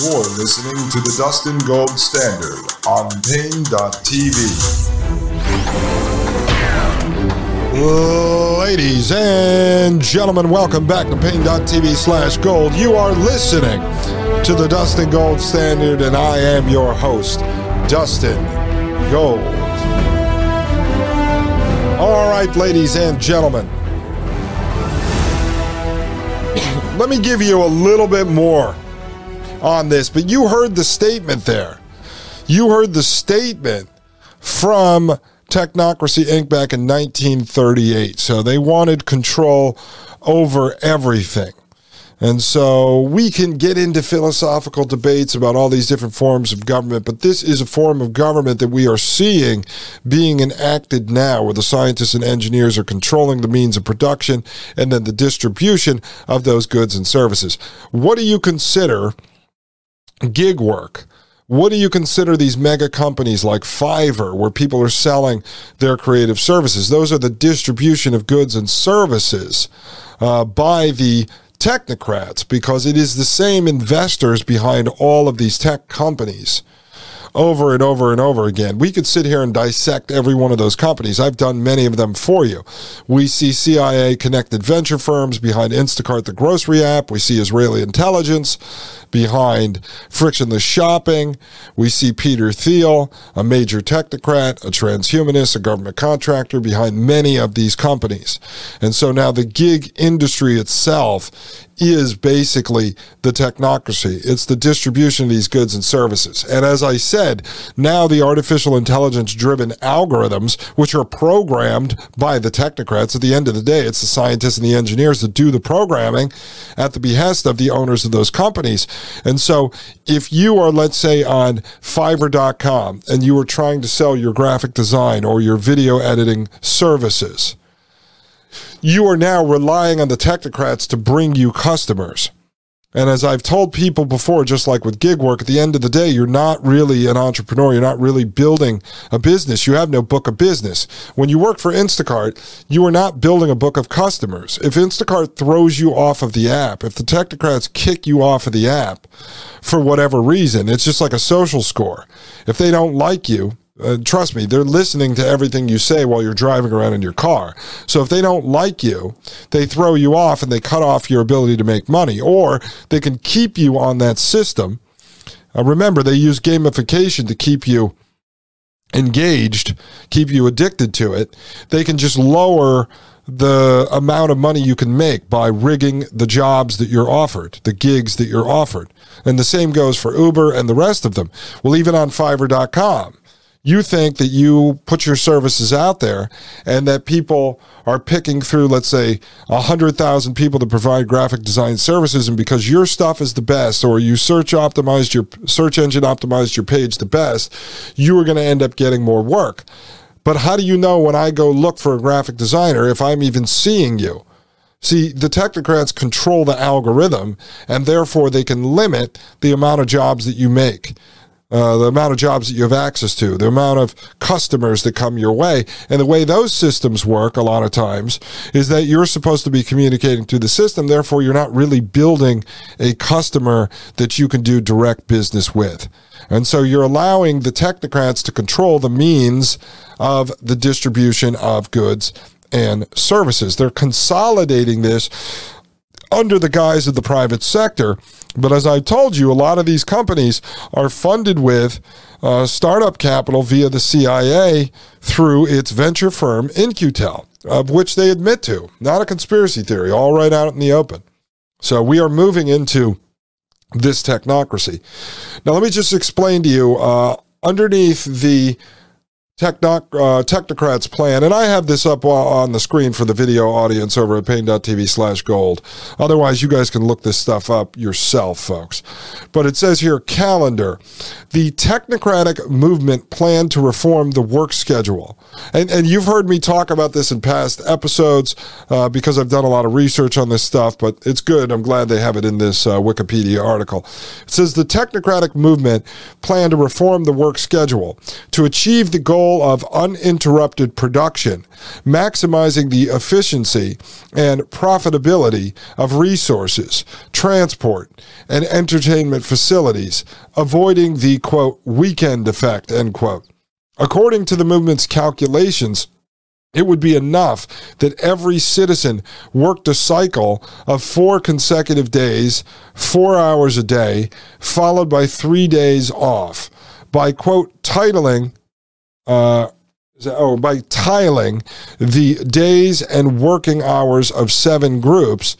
You're listening to the Dustin Gold Standard on Paine.tv. Ladies and gentlemen, welcome back to Paine.tv slash gold. You are listening to the Dustin Gold Standard, and I am your host, Dustin Gold. All right, ladies and gentlemen, let me give you a little bit more on this, but you heard the statement there. You heard the statement from Technocracy Inc. back in 1938. So they wanted control over everything. And so we can get into philosophical debates about all these different forms of government, but this is a form of government that we are seeing being enacted now, where the scientists and engineers are controlling the means of production and then the distribution of those goods and services. What do you consider gig work? What do you consider these mega companies like Fiverr, where people are selling their creative services? Those are the distribution of goods and services uh, by the technocrats because it is the same investors behind all of these tech companies over and over and over again. We could sit here and dissect every one of those companies. I've done many of them for you. We see CIA connected venture firms behind Instacart, the grocery app. We see Israeli intelligence behind frictionless shopping. We see Peter Thiel, a major technocrat, a transhumanist, a government contractor behind many of these companies. And so now the gig industry itself is basically the technocracy. It's the distribution of these goods and services. And as I said, now the artificial intelligence driven algorithms, which are programmed by the technocrats, at the end of the day, it's the scientists and the engineers that do the programming at the behest of the owners of those companies. And so if you are, let's say, on Fiverr.com and you are trying to sell your graphic design or your video editing services, you are now relying on the technocrats to bring you customers. And as I've told people before, just like with gig work, at the end of the day, you're not really an entrepreneur. You're not really building a business. You have no book of business. When you work for Instacart, you are not building a book of customers. If Instacart throws you off of the app, if the technocrats kick you off of the app for whatever reason, it's just like a social score. If they don't like you, uh, trust me, they're listening to everything you say while you're driving around in your car. So if they don't like you, they throw you off and they cut off your ability to make money, or they can keep you on that system. Uh, remember, they use gamification to keep you engaged, keep you addicted to it. They can just lower the amount of money you can make by rigging the jobs that you're offered, the gigs that you're offered. And the same goes for Uber and the rest of them. Well, even on Fiverr.com you think that you put your services out there and that people are picking through, let's say, 100,000 people to provide graphic design services. And because your stuff is the best, or you search optimized your search engine optimized your page the best, you are going to end up getting more work. But how do you know when I go look for a graphic designer if I'm even seeing you? See, the technocrats control the algorithm, and therefore they can limit the amount of jobs that you make uh, the amount of jobs that you have access to, the amount of customers that come your way. And the way those systems work a lot of times is that you're supposed to be communicating to the system. Therefore, you're not really building a customer that you can do direct business with. And so you're allowing the technocrats to control the means of the distribution of goods and services. They're consolidating this under the guise of the private sector. But as I told you, a lot of these companies are funded with uh, startup capital via the CIA through its venture firm, In-Q-Tel, of which they admit to. Not a conspiracy theory, all right out in the open. So we are moving into this technocracy. Now, let me just explain to you uh, underneath the technoc- uh, technocrats plan, and I have this up on the screen for the video audience over at Paine.tv slash gold. Otherwise, you guys can look this stuff up yourself, folks. But it says here calendar. The technocratic movement plan to reform the work schedule. And, and you've heard me talk about this in past episodes uh, because I've done a lot of research on this stuff, but it's good. I'm glad they have it in this uh, Wikipedia article. It says the technocratic movement plan to reform the work schedule to achieve the goal goal of uninterrupted production, maximizing the efficiency and profitability of resources, transport, and entertainment facilities, avoiding the quote weekend effect, end quote. According to the movement's calculations, it would be enough that every citizen worked a cycle of four consecutive days, four hours a day, followed by three days off. By quote, titling uh, oh, by tiling the days and working hours of seven groups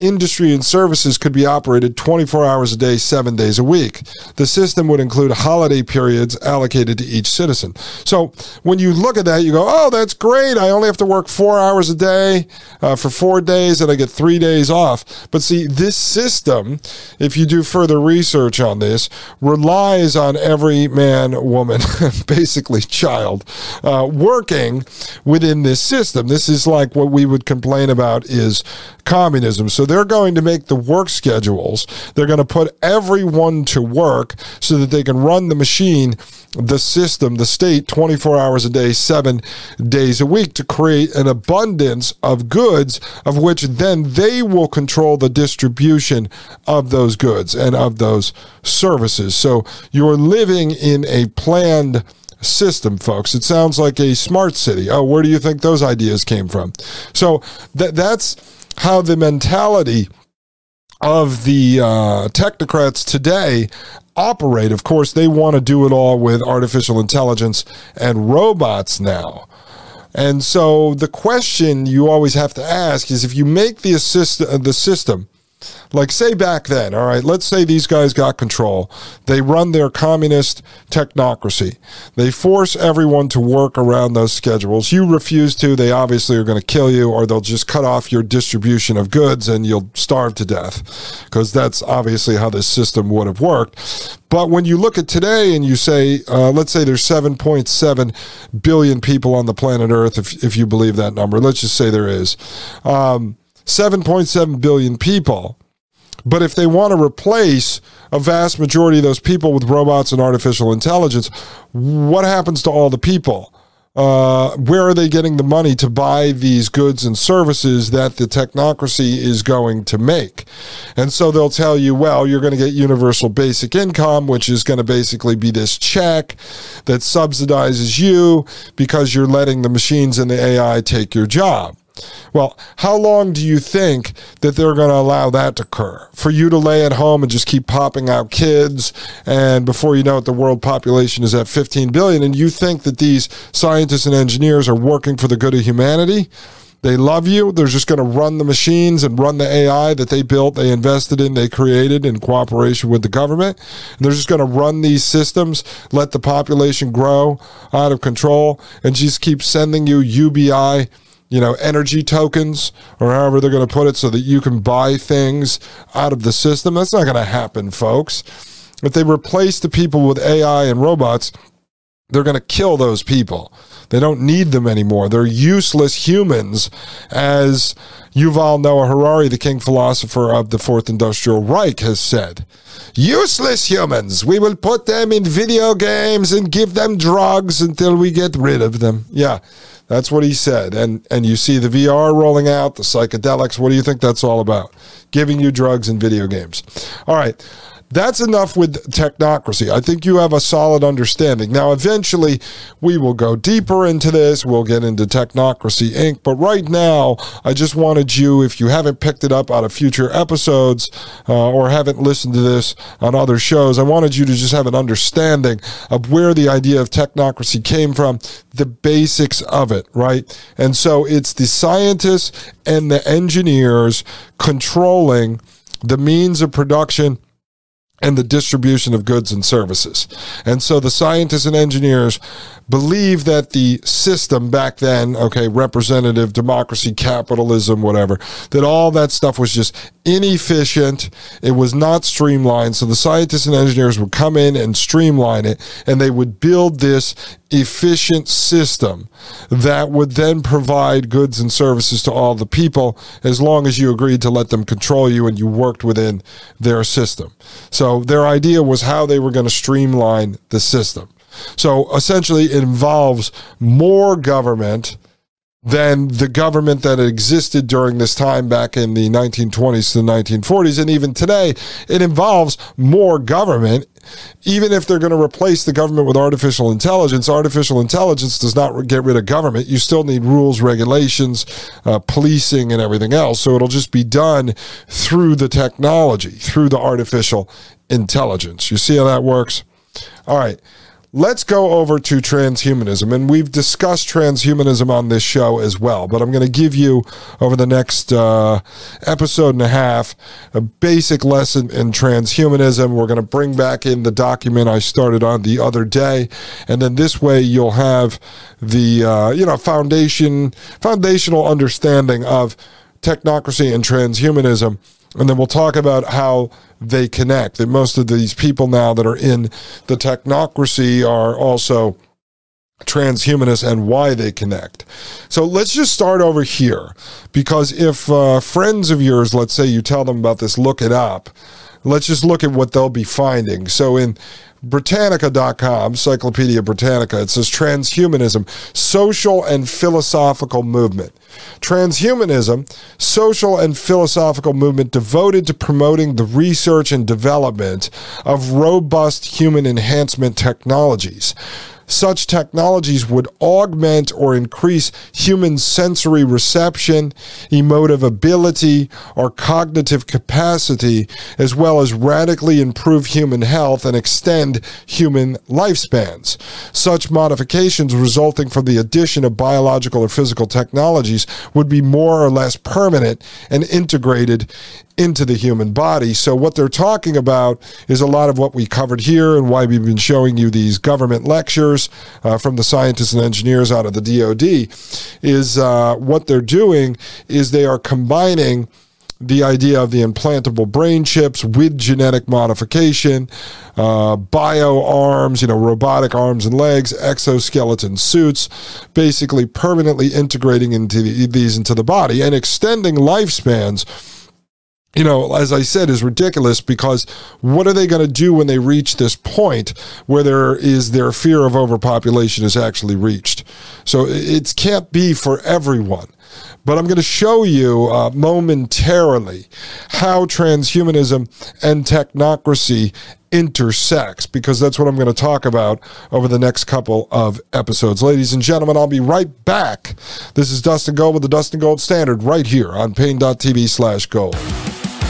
industry and services could be operated 24 hours a day, seven days a week. The system would include holiday periods allocated to each citizen. So when you look at that, you go, oh, that's great. I only have to work four hours a day uh, for four days and I get three days off. But see, this system, if you do further research on this, relies on every man, woman, basically child, uh, working within this system. This is like what we would complain about is communism. So they're going to make the work schedules. They're going to put everyone to work so that they can run the machine, the system, the state 24 hours a day, seven days a week to create an abundance of goods of which then they will control the distribution of those goods and of those services. So you're living in a planned system, folks. It sounds like a smart city. Oh, where do you think those ideas came from? So that that's how the mentality of the uh, technocrats today operate. Of course, they want to do it all with artificial intelligence and robots now. And so the question you always have to ask is if you make the assist the system like, say back then, all right, let's say these guys got control. They run their communist technocracy. They force everyone to work around those schedules. You refuse to, they obviously are going to kill you or they'll just cut off your distribution of goods and you'll starve to death because that's obviously how this system would have worked. But when you look at today and you say, uh, let's say there's 7.7 billion people on the planet Earth, if, if you believe that number, let's just say there is. Um, 7.7 billion people. But if they want to replace a vast majority of those people with robots and artificial intelligence, what happens to all the people? Uh, where are they getting the money to buy these goods and services that the technocracy is going to make? And so they'll tell you, well, you're going to get universal basic income, which is going to basically be this check that subsidizes you because you're letting the machines and the AI take your job. Well, how long do you think that they're going to allow that to occur? For you to lay at home and just keep popping out kids, and before you know it, the world population is at 15 billion, and you think that these scientists and engineers are working for the good of humanity? They love you. They're just going to run the machines and run the AI that they built, they invested in, they created in cooperation with the government. And they're just going to run these systems, let the population grow out of control, and just keep sending you UBI you know, energy tokens or however they're going to put it so that you can buy things out of the system. That's not going to happen, folks. If they replace the people with AI and robots, they're going to kill those people. They don't need them anymore. They're useless humans, as Yuval Noah Harari, the king philosopher of the Fourth Industrial Reich, has said. Useless humans. We will put them in video games and give them drugs until we get rid of them. Yeah. That's what he said. And and you see the VR rolling out, the psychedelics. What do you think that's all about? Giving you drugs and video games. All right. That's enough with technocracy. I think you have a solid understanding. Now, eventually, we will go deeper into this. We'll get into Technocracy Inc. But right now, I just wanted you, if you haven't picked it up out of future episodes uh, or haven't listened to this on other shows, I wanted you to just have an understanding of where the idea of technocracy came from, the basics of it, right? And so it's the scientists and the engineers controlling the means of production and the distribution of goods and services. And so the scientists and engineers believe that the system back then, okay, representative democracy, capitalism, whatever, that all that stuff was just inefficient. It was not streamlined. So the scientists and engineers would come in and streamline it, and they would build this efficient system that would then provide goods and services to all the people as long as you agreed to let them control you and you worked within their system. So their idea was how they were going to streamline the system. So essentially, it involves more government than the government that existed during this time back in the 1920s to the 1940s. And even today, it involves more government. Even if they're going to replace the government with artificial intelligence, artificial intelligence does not get rid of government. You still need rules, regulations, uh, policing, and everything else. So it'll just be done through the technology, through the artificial intelligence. You see how that works? All right. Let's go over to transhumanism. And we've discussed transhumanism on this show as well. But I'm going to give you, over the next uh, episode and a half, a basic lesson in transhumanism. We're going to bring back in the document I started on the other day. And then this way you'll have the, uh, you know, foundation, foundational understanding of technocracy and transhumanism and then we'll talk about how they connect. That most of these people now that are in the technocracy are also transhumanists and why they connect. So let's just start over here because if uh, friends of yours, let's say you tell them about this, look it up. Let's just look at what they'll be finding. So in Britannica.com, Encyclopedia Britannica, it says transhumanism, social and philosophical movement. Transhumanism, social and philosophical movement devoted to promoting the research and development of robust human enhancement technologies such technologies would augment or increase human sensory reception, emotive ability, or cognitive capacity, as well as radically improve human health and extend human lifespans. Such modifications resulting from the addition of biological or physical technologies would be more or less permanent and integrated into the human body. So, what they're talking about is a lot of what we covered here and why we've been showing you these government lectures uh, from the scientists and engineers out of the DoD. Is uh, what they're doing is they are combining the idea of the implantable brain chips with genetic modification, uh, bio arms, you know, robotic arms and legs, exoskeleton suits, basically permanently integrating into the, these into the body and extending lifespans you know, as I said, is ridiculous because what are they going to do when they reach this point where there is their fear of overpopulation is actually reached? So it can't be for everyone. But I'm going to show you uh, momentarily how transhumanism and technocracy intersects because that's what I'm going to talk about over the next couple of episodes. Ladies and gentlemen, I'll be right back. This is Dustin Gold with the Dustin Gold Standard right here on Paine.tv slash gold.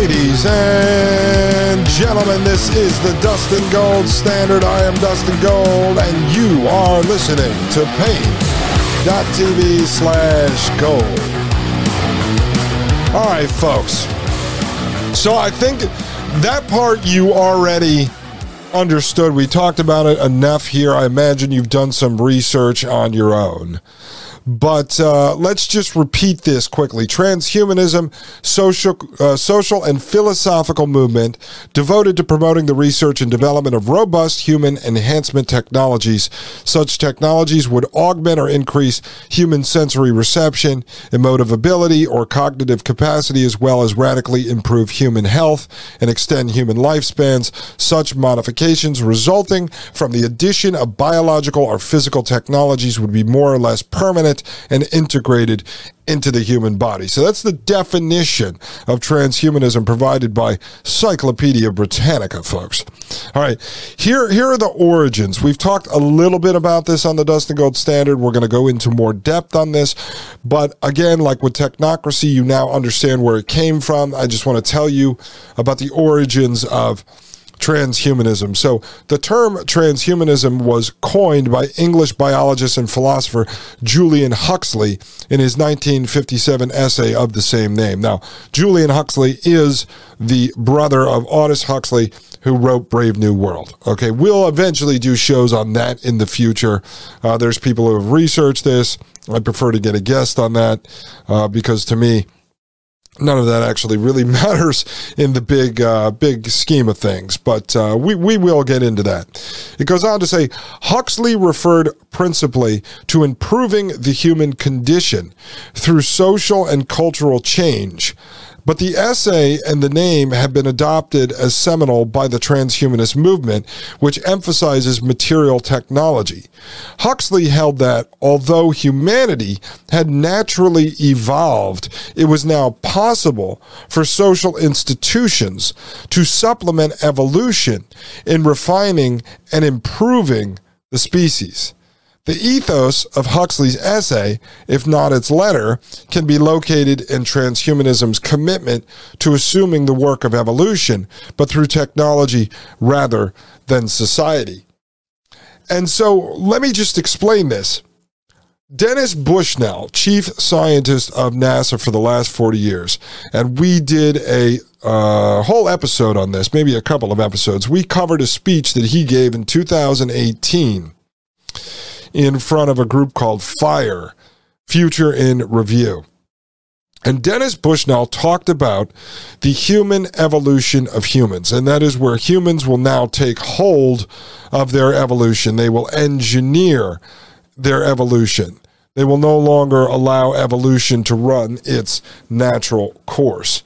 Ladies and gentlemen, this is the Dustin Gold Standard. I am Dustin Gold, and you are listening to Paine.tv slash gold. All right, folks. So I think that part you already understood. We talked about it enough here. I imagine you've done some research on your own. But uh, let's just repeat this quickly. Transhumanism, social, uh, social and philosophical movement devoted to promoting the research and development of robust human enhancement technologies. Such technologies would augment or increase human sensory reception, emotive ability, or cognitive capacity, as well as radically improve human health and extend human lifespans. Such modifications resulting from the addition of biological or physical technologies would be more or less permanent planet and integrated into the human body. So that's the definition of transhumanism provided by Cyclopedia Britannica, folks. All right, here, here are the origins. We've talked a little bit about this on the Dustin Gold Standard. We're going to go into more depth on this. But again, like with technocracy, you now understand where it came from. I just want to tell you about the origins of transhumanism. So the term transhumanism was coined by English biologist and philosopher Julian Huxley in his 1957 essay of the same name. Now, Julian Huxley is the brother of Aldous Huxley, who wrote Brave New World. Okay, we'll eventually do shows on that in the future. Uh, there's people who have researched this. I prefer to get a guest on that uh, because to me, none of that actually really matters in the big uh, big scheme of things but uh, we, we will get into that. It goes on to say huxley referred principally to improving the human condition through social and cultural change but the essay and the name have been adopted as seminal by the transhumanist movement, which emphasizes material technology. Huxley held that although humanity had naturally evolved, it was now possible for social institutions to supplement evolution in refining and improving the species. The ethos of Huxley's essay, if not its letter, can be located in transhumanism's commitment to assuming the work of evolution, but through technology rather than society. And so let me just explain this. Dennis Bushnell, chief scientist of NASA for the last 40 years, and we did a uh, whole episode on this, maybe a couple of episodes. We covered a speech that he gave in 2018 in front of a group called FIRE, Future in Review. And Dennis Bushnell talked about the human evolution of humans. And that is where humans will now take hold of their evolution. They will engineer their evolution. They will no longer allow evolution to run its natural course.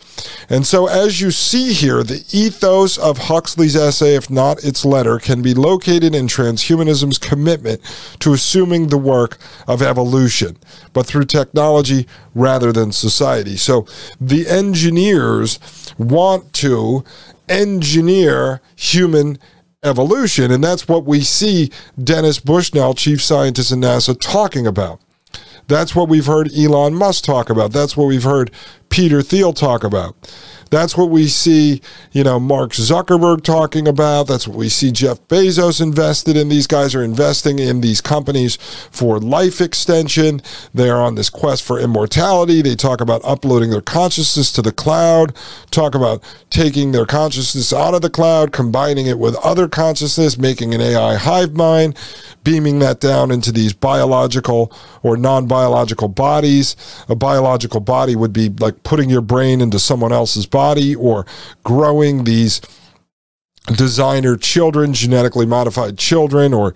And so, as you see here, the ethos of Huxley's essay, if not its letter, can be located in transhumanism's commitment to assuming the work of evolution, but through technology rather than society. So, the engineers want to engineer human evolution. And that's what we see Dennis Bushnell, chief scientist at NASA, talking about. That's what we've heard Elon Musk talk about. That's what we've heard Peter Thiel talk about. That's what we see, you know, Mark Zuckerberg talking about. That's what we see Jeff Bezos invested in. These guys are investing in these companies for life extension. They are on this quest for immortality. They talk about uploading their consciousness to the cloud, talk about taking their consciousness out of the cloud, combining it with other consciousness, making an AI hive mind, beaming that down into these biological or non biological bodies. A biological body would be like putting your brain into someone else's body or growing these designer children, genetically modified children, or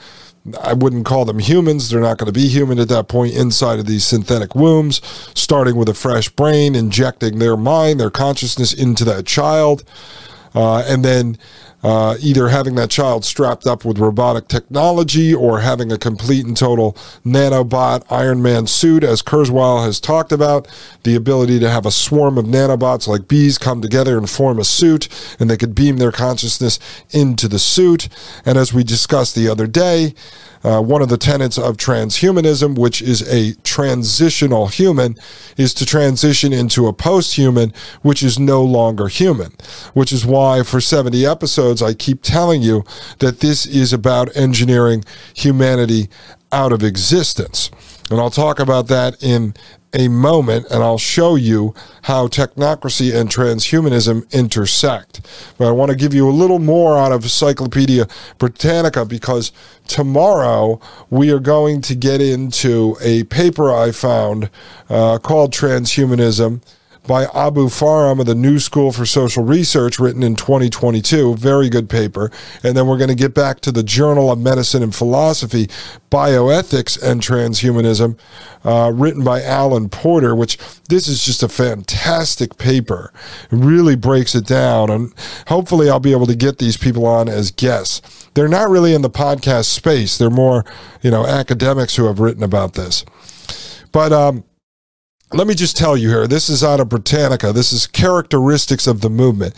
I wouldn't call them humans. They're not going to be human at that point inside of these synthetic wombs, starting with a fresh brain, injecting their mind, their consciousness into that child. Uh, and then uh, either having that child strapped up with robotic technology or having a complete and total nanobot Iron Man suit, as Kurzweil has talked about, the ability to have a swarm of nanobots like bees come together and form a suit, and they could beam their consciousness into the suit. And as we discussed the other day, uh, one of the tenets of transhumanism, which is a transitional human, is to transition into a post human, which is no longer human. Which is why for 70 episodes, I keep telling you that this is about engineering humanity out of existence. And I'll talk about that in a moment and I'll show you how technocracy and transhumanism intersect. But I want to give you a little more out of Encyclopedia Britannica because tomorrow we are going to get into a paper I found uh, called Transhumanism by Abou Farman of the New School for Social Research, written in 2022. Very good paper. And then we're going to get back to the Journal of Medicine and Philosophy, Bioethics and Transhumanism, uh, written by Allen Porter, which this is just a fantastic paper. It really breaks it down. And hopefully I'll be able to get these people on as guests. They're not really in the podcast space. They're more, you know, academics who have written about this. But um, let me just tell you here this is out of Britannica. This is characteristics of the movement.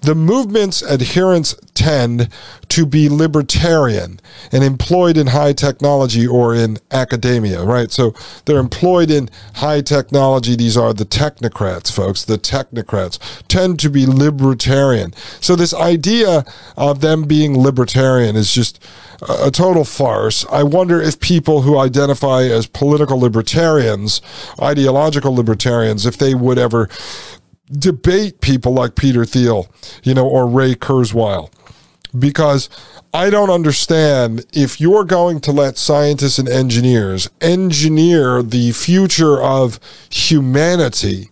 The movement's adherents tend to be libertarian and employed in high technology or in academia, right? So they're employed in high technology. These are the technocrats, folks. The technocrats tend to be libertarian. So this idea of them being libertarian is just a total farce. I wonder if people who identify as political libertarians, ideological libertarians, if they would ever debate people like Peter Thiel, you know, or Ray Kurzweil. Because I don't understand if you're going to let scientists and engineers engineer the future of humanity,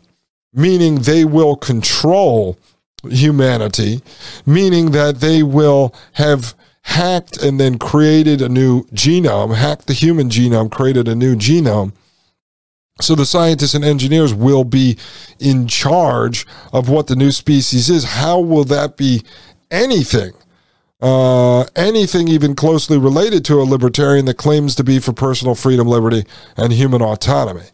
meaning they will control humanity, meaning that they will have hacked and then created a new genome, hacked the human genome, created a new genome. So the scientists and engineers will be in charge of what the new species is. How will that be anything? Uh, anything even closely related to a libertarian that claims to be for personal freedom, liberty, and human autonomy.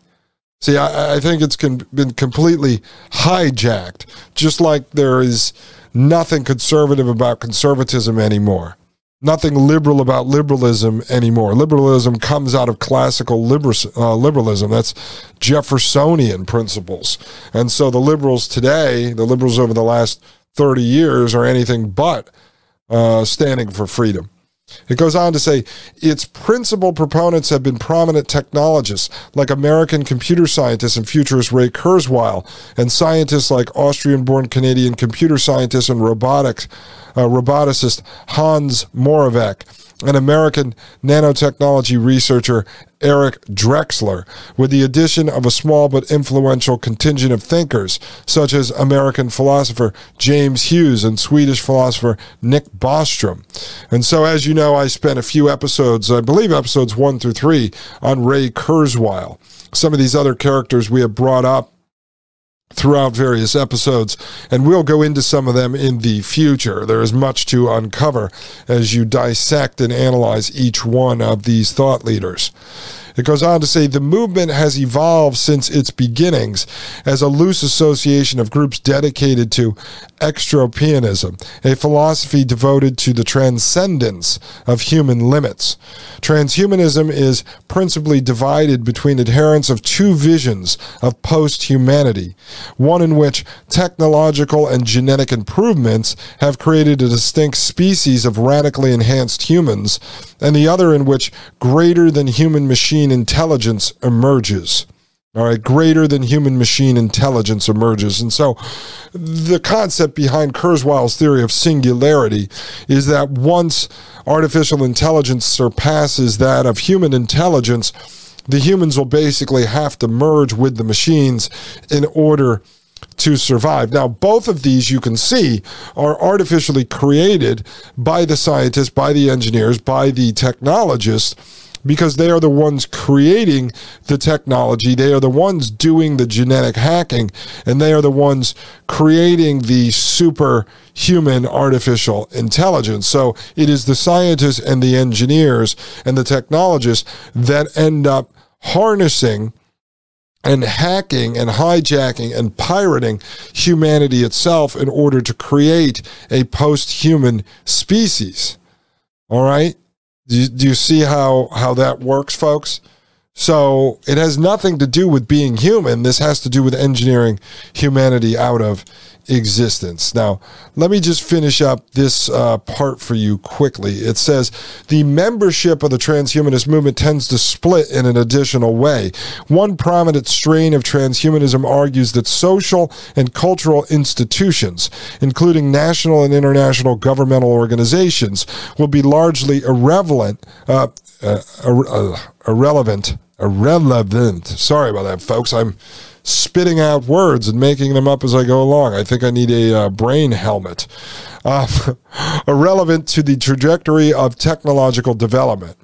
See, I, I think it's con- been completely hijacked, just like there is nothing conservative about conservatism anymore nothing liberal about liberalism anymore. Liberalism comes out of classical liber- uh, liberalism. That's Jeffersonian principles. And so the liberals today, the liberals over the last 30 years, are anything but uh, standing for freedom. It goes on to say its principal proponents have been prominent technologists like American computer scientist and futurist Ray Kurzweil, and scientists like Austrian born Canadian computer scientist and robotics, uh, roboticist Hans Moravec and American nanotechnology researcher Eric Drexler, with the addition of a small but influential contingent of thinkers, such as American philosopher James Hughes and Swedish philosopher Nick Bostrom. And so, as you know, I spent a few episodes, I believe episodes one through three, on Ray Kurzweil. Some of these other characters we have brought up throughout various episodes, and we'll go into some of them in the future. There is much to uncover as you dissect and analyze each one of these thought leaders. It goes on to say the movement has evolved since its beginnings as a loose association of groups dedicated to extropianism, a philosophy devoted to the transcendence of human limits. Transhumanism is principally divided between adherents of two visions of post humanity one in which technological and genetic improvements have created a distinct species of radically enhanced humans, and the other in which greater than human machine intelligence emerges. All right, greater than human machine intelligence emerges. And so the concept behind Kurzweil's theory of singularity is that once artificial intelligence surpasses that of human intelligence, the humans will basically have to merge with the machines in order to survive. Now, both of these you can see are artificially created by the scientists, by the engineers, by the technologists because they are the ones creating the technology. They are the ones doing the genetic hacking, and they are the ones creating the superhuman artificial intelligence. So it is the scientists and the engineers and the technologists that end up harnessing and hacking and hijacking and pirating humanity itself in order to create a post human species. All right? Do you, do you see how, how that works, folks? So it has nothing to do with being human. This has to do with engineering humanity out of existence. Now, let me just finish up this uh, part for you quickly. It says the membership of the transhumanist movement tends to split in an additional way. One prominent strain of transhumanism argues that social and cultural institutions, including national and international governmental organizations, will be largely irrelevant. Uh, uh, uh irrelevant. Irrelevant. Sorry about that, folks. I'm spitting out words and making them up as I go along. I think I need a uh, brain helmet. Uh, irrelevant to the trajectory of technological development.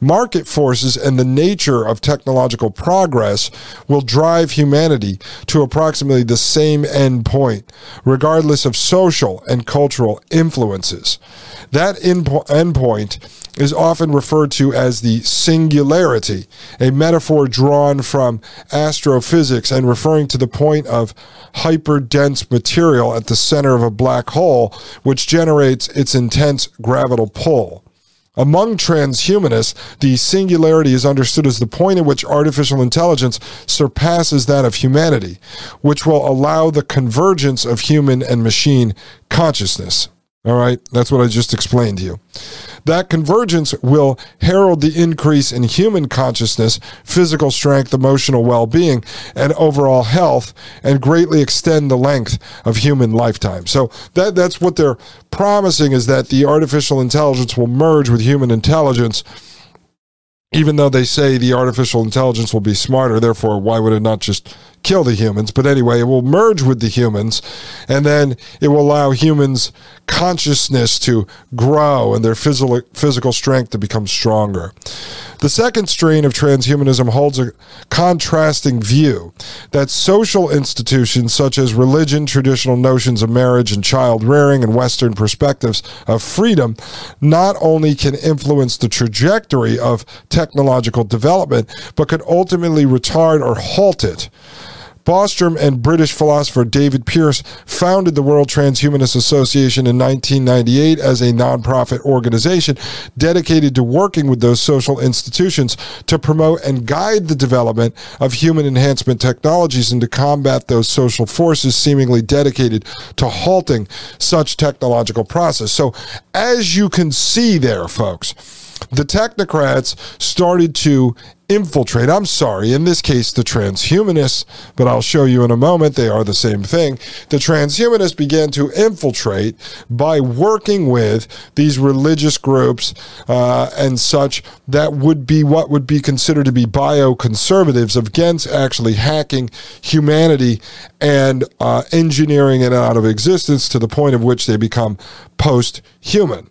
Market forces and the nature of technological progress will drive humanity to approximately the same end point, regardless of social and cultural influences. That end point is often referred to as the singularity, a metaphor drawn from astrophysics and referring to the point of hyperdense material at the center of a black hole, which generates its intense gravital pull. Among transhumanists, the singularity is understood as the point at which artificial intelligence surpasses that of humanity, which will allow the convergence of human and machine consciousness. All right, that's what I just explained to you. That convergence will herald the increase in human consciousness, physical strength, emotional well being, and overall health, and greatly extend the length of human lifetime. So that, that's what they're promising is that the artificial intelligence will merge with human intelligence even though they say the artificial intelligence will be smarter, therefore, why would it not just kill the humans? But anyway, it will merge with the humans, and then it will allow humans' consciousness to grow and their physical, physical strength to become stronger. The second strain of transhumanism holds a contrasting view that social institutions such as religion, traditional notions of marriage and child rearing, and Western perspectives of freedom not only can influence the trajectory of technological development, but could ultimately retard or halt it. Bostrom and British philosopher David Pearce founded the World Transhumanist Association in 1998 as a nonprofit organization dedicated to working with those social institutions to promote and guide the development of human enhancement technologies and to combat those social forces seemingly dedicated to halting such technological process. So, as you can see there, folks, the technocrats started to infiltrate. I'm sorry, in this case, the transhumanists, but I'll show you in a moment, they are the same thing. The transhumanists began to infiltrate by working with these religious groups uh, and such that would be what would be considered to be bioconservatives against actually hacking humanity and uh, engineering it out of existence to the point of which they become post human.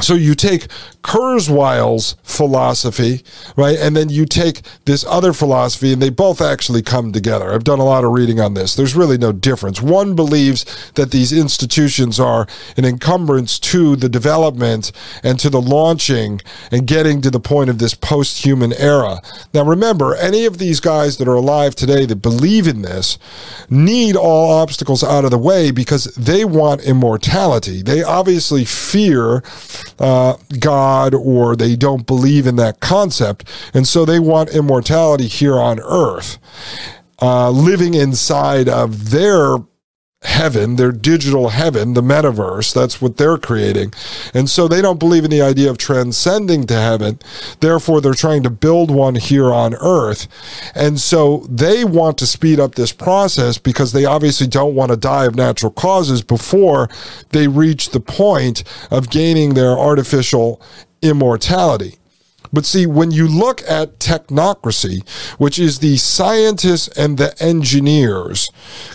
So you take Kurzweil's philosophy, right, and then you take this other philosophy, and they both actually come together. I've done a lot of reading on this. There's really no difference. One believes that these institutions are an encumbrance to the development and to the launching and getting to the point of this post-human era. Now, remember, any of these guys that are alive today that believe in this need all obstacles out of the way because they want immortality. They obviously fear uh, God or they don't believe in that concept. And so they want immortality here on earth. Uh, living inside of their heaven, their digital heaven, the metaverse. That's what they're creating. And so they don't believe in the idea of transcending to heaven. Therefore, they're trying to build one here on earth. And so they want to speed up this process because they obviously don't want to die of natural causes before they reach the point of gaining their artificial immortality. But see, when you look at technocracy, which is the scientists and the engineers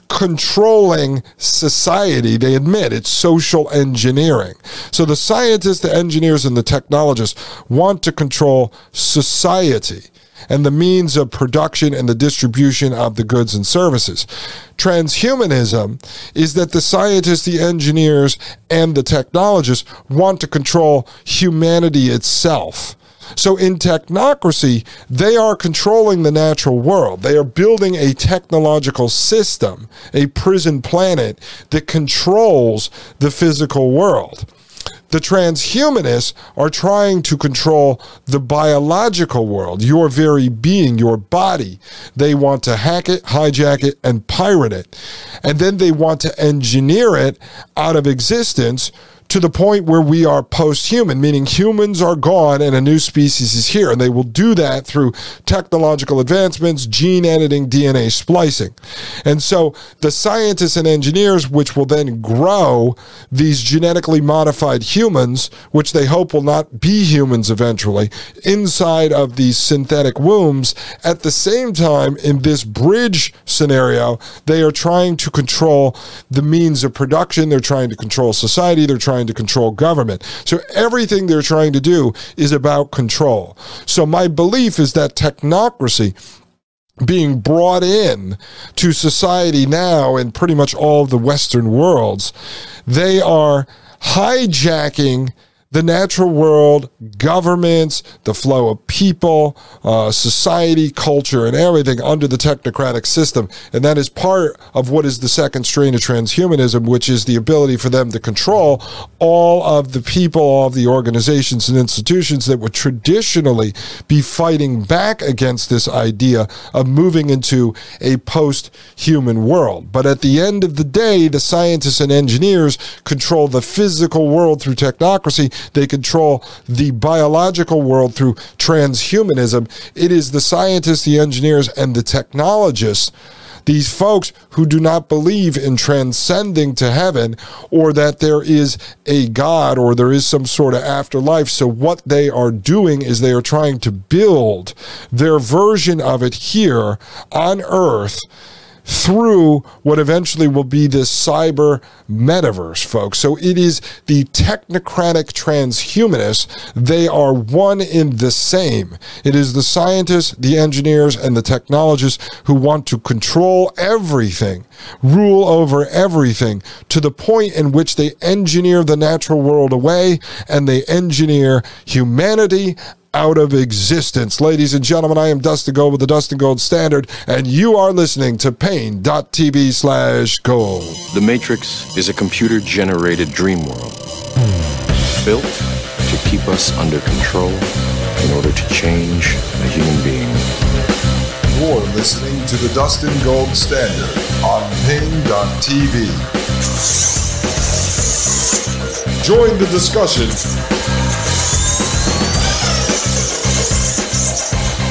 controlling society, they admit it's social engineering. So the scientists, the engineers, and the technologists want to control society and the means of production and the distribution of the goods and services. Transhumanism is that the scientists, the engineers, and the technologists want to control humanity itself. So in technocracy, they are controlling the natural world. They are building a technological system, a prison planet that controls the physical world. The transhumanists are trying to control the biological world, your very being, your body. They want to hack it, hijack it, and pirate it. And then they want to engineer it out of existence to the point where we are post human, meaning humans are gone and a new species is here. And they will do that through technological advancements, gene editing, DNA splicing. And so the scientists and engineers, which will then grow these genetically modified humans, which they hope will not be humans eventually, inside of these synthetic wombs, at the same time, in this bridge scenario, they are trying to control the means of production. They're trying to control society. They're trying trying to control government. So everything they're trying to do is about control. So my belief is that technocracy being brought in to society now in pretty much all of the Western worlds, they are hijacking the natural world, governments, the flow of people, uh, society, culture, and everything under the technocratic system. And that is part of what is the second strain of transhumanism, which is the ability for them to control all of the people, all of the organizations and institutions that would traditionally be fighting back against this idea of moving into a post human world. But at the end of the day, the scientists and engineers control the physical world through technocracy they control the biological world through transhumanism. It is the scientists, the engineers, and the technologists these folks who do not believe in transcending to heaven or that there is a God or there is some sort of afterlife. So, what they are doing is they are trying to build their version of it here on earth through what eventually will be this cyber metaverse, folks. So it is the technocratic transhumanists. They are one in the same. It is the scientists, the engineers, and the technologists who want to control everything, rule over everything to the point in which they engineer the natural world away and they engineer humanity out of existence. Ladies and gentlemen, I am Dustin Gold with the Dustin Gold Standard, and you are listening to Paine.tv slash gold. The Matrix is a computer generated dream world built to keep us under control in order to change a human being. You're listening to the Dustin Gold Standard on Paine.tv. Join the discussion